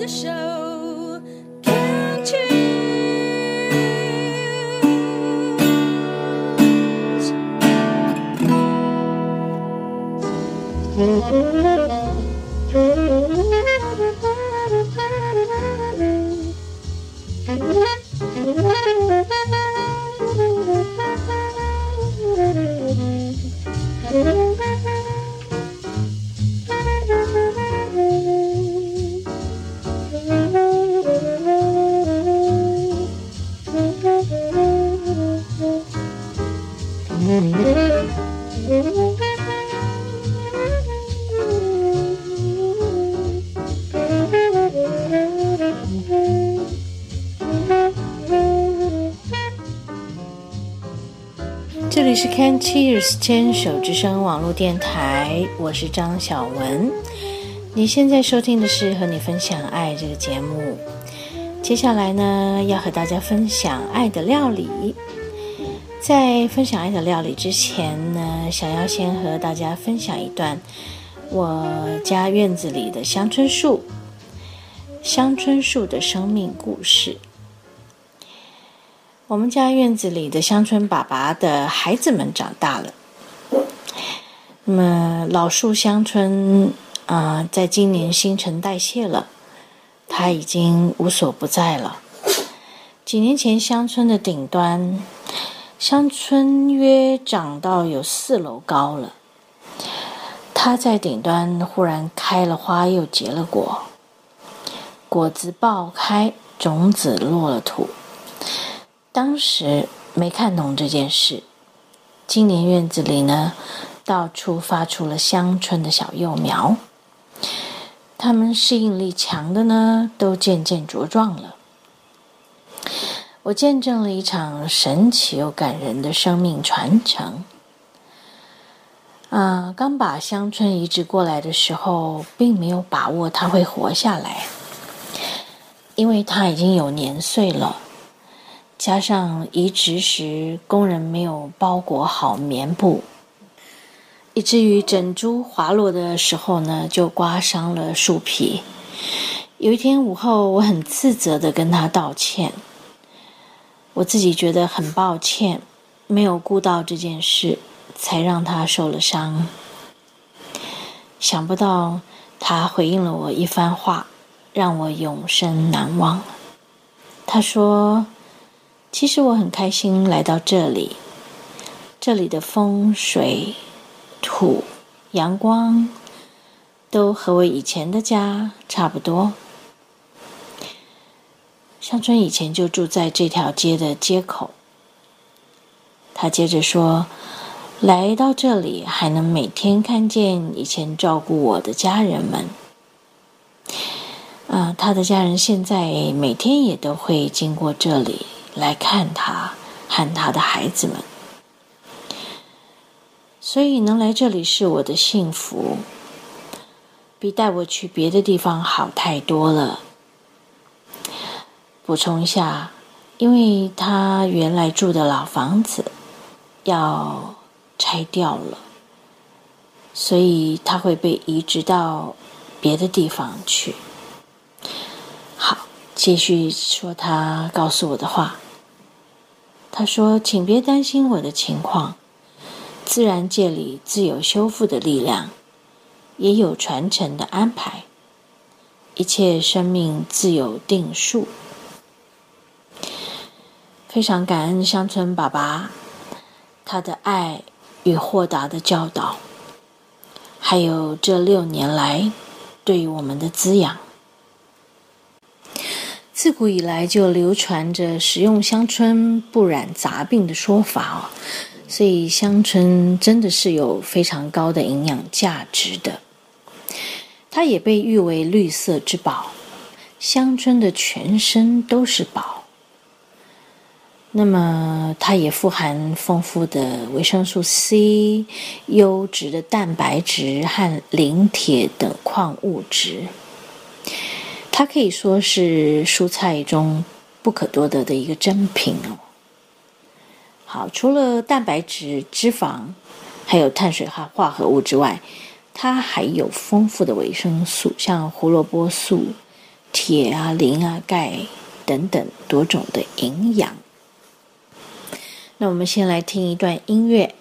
the show, 是 Can Cheers 牵手之声网络电台，我是张小文。你现在收听的是和你分享爱这个节目。接下来呢，要和大家分享爱的料理。在分享爱的料理之前呢，想要先和大家分享一段我家院子里的香椿树，香椿树的生命故事。我们家院子里的香椿爸爸的孩子们长大了，那么老树香椿啊，在今年新陈代谢了，它已经无所不在了。几年前，香椿的顶端，香椿约长到有四楼高了。它在顶端忽然开了花，又结了果，果子爆开，种子落了土。当时没看懂这件事。今年院子里呢，到处发出了香椿的小幼苗，它们适应力强的呢，都渐渐茁壮了。我见证了一场神奇又感人的生命传承。啊，刚把香椿移植过来的时候，并没有把握它会活下来，因为它已经有年岁了。加上移植时工人没有包裹好棉布，以至于整株滑落的时候呢，就刮伤了树皮。有一天午后，我很自责的跟他道歉，我自己觉得很抱歉，没有顾到这件事，才让他受了伤。想不到他回应了我一番话，让我永生难忘。他说。其实我很开心来到这里，这里的风水、土、阳光都和我以前的家差不多。香春以前就住在这条街的街口。他接着说：“来到这里还能每天看见以前照顾我的家人们。”啊，他的家人现在每天也都会经过这里。来看他和他的孩子们，所以能来这里是我的幸福，比带我去别的地方好太多了。补充一下，因为他原来住的老房子要拆掉了，所以他会被移植到别的地方去。继续说他告诉我的话。他说：“请别担心我的情况，自然界里自有修复的力量，也有传承的安排，一切生命自有定数。”非常感恩乡村爸爸，他的爱与豁达的教导，还有这六年来对于我们的滋养。自古以来就流传着食用香椿不染杂病的说法哦，所以香椿真的是有非常高的营养价值的。它也被誉为绿色之宝，香椿的全身都是宝。那么它也富含丰富的维生素 C、优质的蛋白质和磷、铁等矿物质。它可以说是蔬菜中不可多得的一个珍品哦。好，除了蛋白质、脂肪，还有碳水化化合物之外，它还有丰富的维生素，像胡萝卜素、铁啊、磷啊、钙等等多种的营养。那我们先来听一段音乐。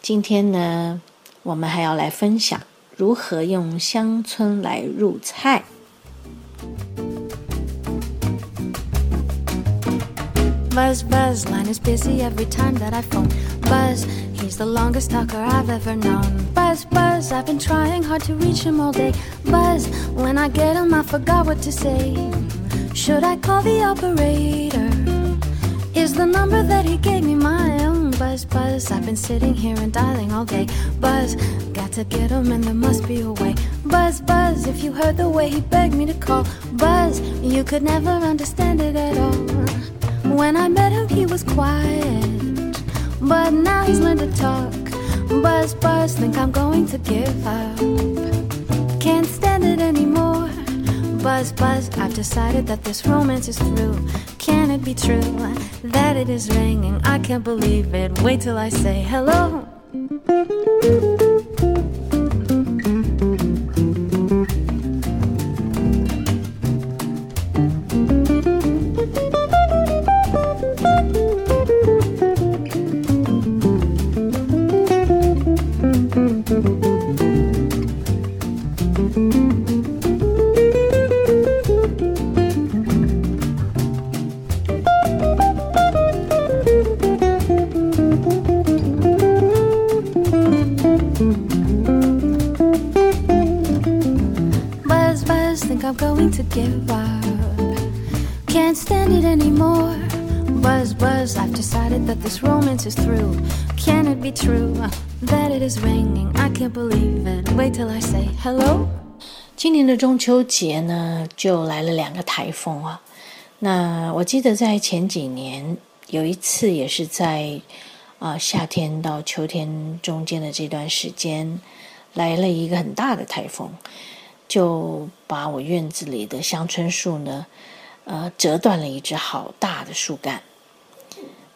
今天呢，我们还要来分享如何用乡村来入菜。Buzz, buzz, line is busy every time that I phone. Buzz, he's the longest talker I've ever known. Buzz, buzz, I've been trying hard to reach him all day. Buzz, when I get him, I forgot what to say. Should I call the operator? Is the number that he gave me my own? Buzz, buzz, I've been sitting here and dialing all day. Buzz, got to get him and there must be a way. Buzz, buzz, if you heard the way he begged me to call. Buzz, you could never understand it at all. When I met him, he was quiet, but now he's learned to talk. Buzz, buzz, think I'm going to give up. Can't stand it anymore. Buzz, buzz, I've decided that this romance is through. Can it be true that it is ringing? I can't believe it. Wait till I say hello. Stand it anymore. Buzz, buzz, I've decided that this romance is through. Can it be true that it is ringing? I can't believe it. Wait till I say hello. 今年的中秋节呢，就来了两个台风啊。那我记得在前几年有一次，也是在啊、夏天到秋天中间的这段时间，来了一个很大的台风，就把我院子里的香椿树呢，呃，折断了一只好大的树干。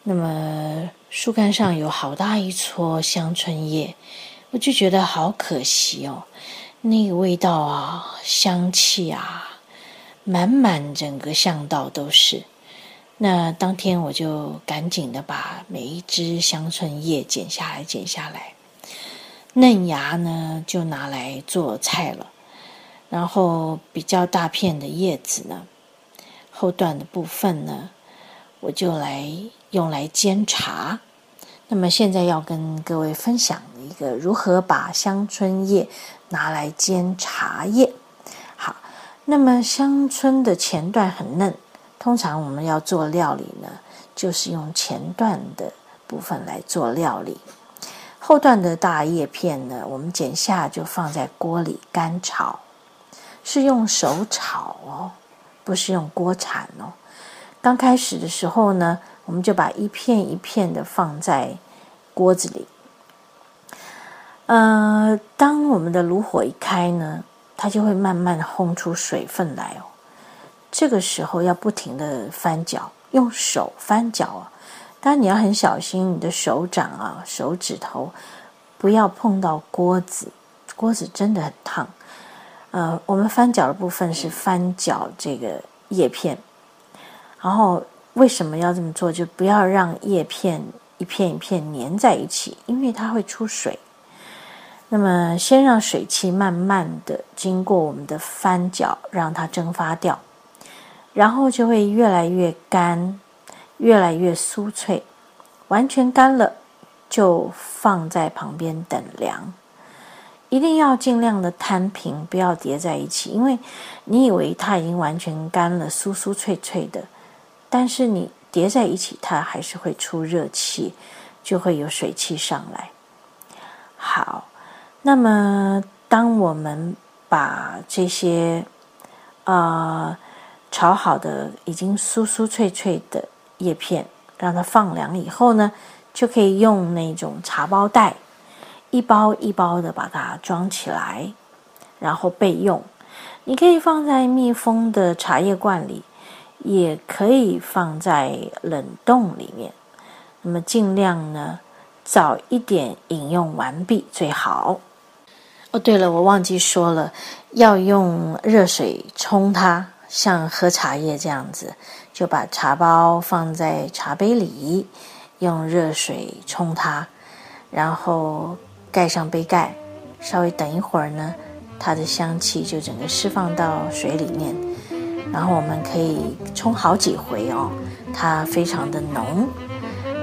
那么树干上有好大一撮香椿叶，我就觉得好可惜哦。那个味道啊，香气啊，满满整个巷道都是。那当天我就赶紧的把每一只香椿叶剪下来，剪下来，嫩芽呢就拿来做菜了，然后比较大片的叶子呢，后段的部分呢，我就来用来煎茶。那么现在要跟各位分享一个如何把香椿叶拿来煎茶叶。好，那么香椿的前段很嫩，通常我们要做料理呢，就是用前段的部分来做料理。后段的大叶片呢，我们剪下就放在锅里干炒，是用手炒哦，不是用锅铲哦。刚开始的时候呢，我们就把一片一片的放在锅子里。呃，当我们的炉火一开呢，它就会慢慢烘出水分来哦。这个时候要不停的翻搅，用手翻搅啊。当然你要很小心，你的手掌啊、手指头不要碰到锅子，锅子真的很烫。呃，我们翻搅的部分是翻搅这个叶片，然后为什么要这么做？就不要让叶片一片一片粘在一起，因为它会出水。那么，先让水汽慢慢的经过我们的翻搅，让它蒸发掉，然后就会越来越干，越来越酥脆。完全干了，就放在旁边等凉。一定要尽量的摊平，不要叠在一起，因为你以为它已经完全干了，酥酥脆脆的，但是你叠在一起，它还是会出热气，就会有水汽上来。好，那么当我们把这些呃炒好的已经酥酥脆脆的叶片，让它放凉以后呢，就可以用那种茶包袋，一包一包的把它装起来，然后备用。你可以放在密封的茶叶罐里，也可以放在冷冻里面。那么尽量呢，早一点饮用完毕最好。哦，对了，我忘记说了，要用热水冲它，像喝茶叶这样子，就把茶包放在茶杯里，用热水冲它，然后盖上杯盖，稍微等一会儿呢，它的香气就整个释放到水里面。然后我们可以冲好几回哦，它非常的浓。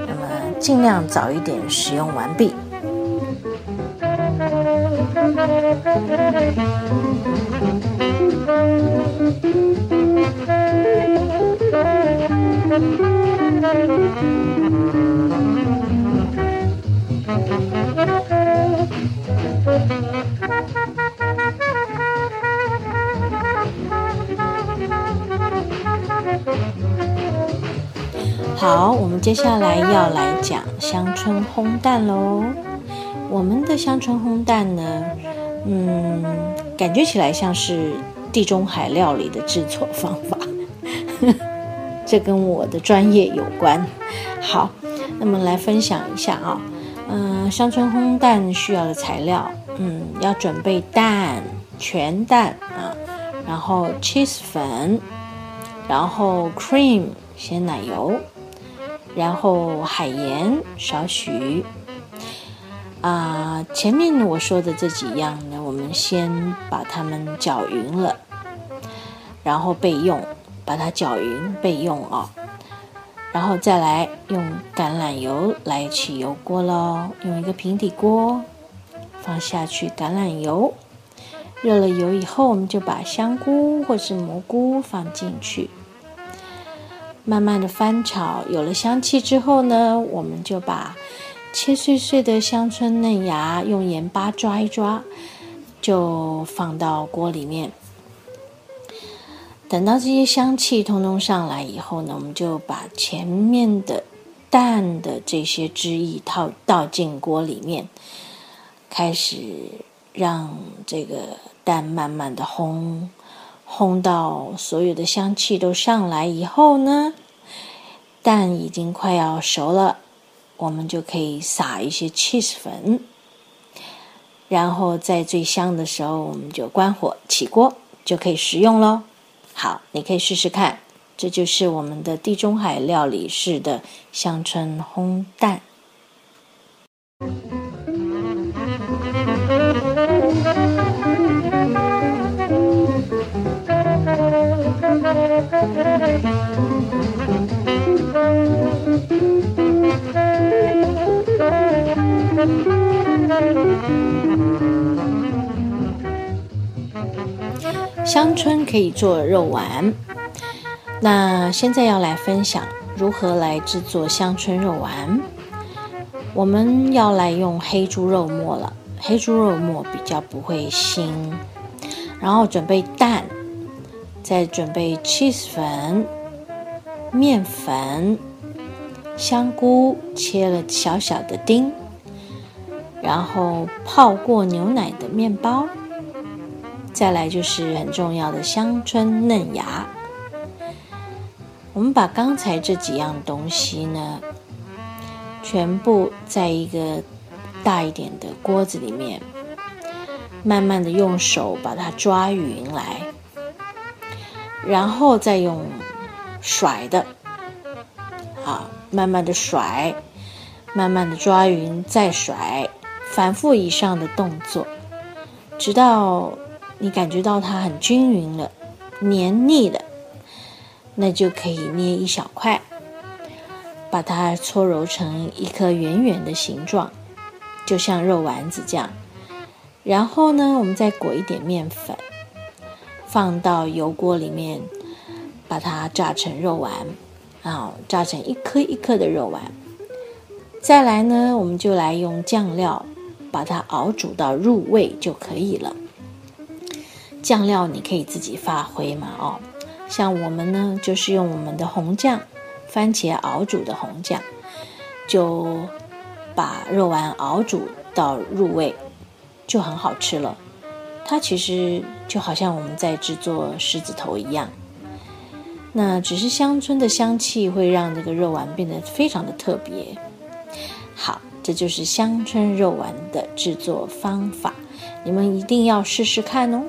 那么尽量早一点使用完毕。好，我们接下来要来讲香椿烘蛋喽。我们的香椿烘蛋呢，嗯，感觉起来像是地中海料理的制作方法，这跟我的专业有关。好，那么来分享一下啊，嗯，香椿烘蛋需要的材料，嗯，要准备蛋，全蛋啊，然后 cheese 粉，然后 cream 鲜奶油，然后海盐少许。啊，前面我说的这几样呢，我们先把它们搅匀了，然后备用，把它搅匀备用哦。然后再来用橄榄油来起油锅喽，用一个平底锅放下去橄榄油，热了油以后，我们就把香菇或是蘑菇放进去，慢慢的翻炒，有了香气之后呢，我们就把。切碎碎的香椿嫩芽，用盐巴抓一抓，就放到锅里面。等到这些香气通通上来以后呢，我们就把前面的蛋的这些汁液倒倒进锅里面，开始让这个蛋慢慢的烘，烘到所有的香气都上来以后呢，蛋已经快要熟了。我们就可以撒一些 cheese 粉，然后在最香的时候，我们就关火起锅，就可以食用喽。好，你可以试试看，这就是我们的地中海料理式的香椿烘蛋。香椿可以做肉丸，那现在要来分享如何来制作香椿肉丸。我们要来用黑猪肉末了，黑猪肉末比较不会腥。然后准备蛋，再准备 cheese 粉、面粉、香菇切了小小的丁，然后泡过牛奶的面包。再来就是很重要的香椿嫩芽。我们把刚才这几样东西呢，全部在一个大一点的锅子里面，慢慢的用手把它抓匀来，然后再用甩的，好，慢慢的甩，慢慢的抓匀，再甩，反复以上的动作，直到。你感觉到它很均匀了，黏腻了，那就可以捏一小块，把它搓揉成一颗圆圆的形状，就像肉丸子这样。然后呢，我们再裹一点面粉，放到油锅里面，把它炸成肉丸，啊，炸成一颗一颗的肉丸。再来呢，我们就来用酱料把它熬煮到入味就可以了。酱料你可以自己发挥嘛，哦，像我们呢，就是用我们的红酱，番茄熬煮的红酱，就把肉丸熬煮到入味，就很好吃了。它其实就好像我们在制作狮子头一样，那只是香椿的香气会让这个肉丸变得非常的特别。好，这就是香椿肉丸的制作方法，你们一定要试试看哦。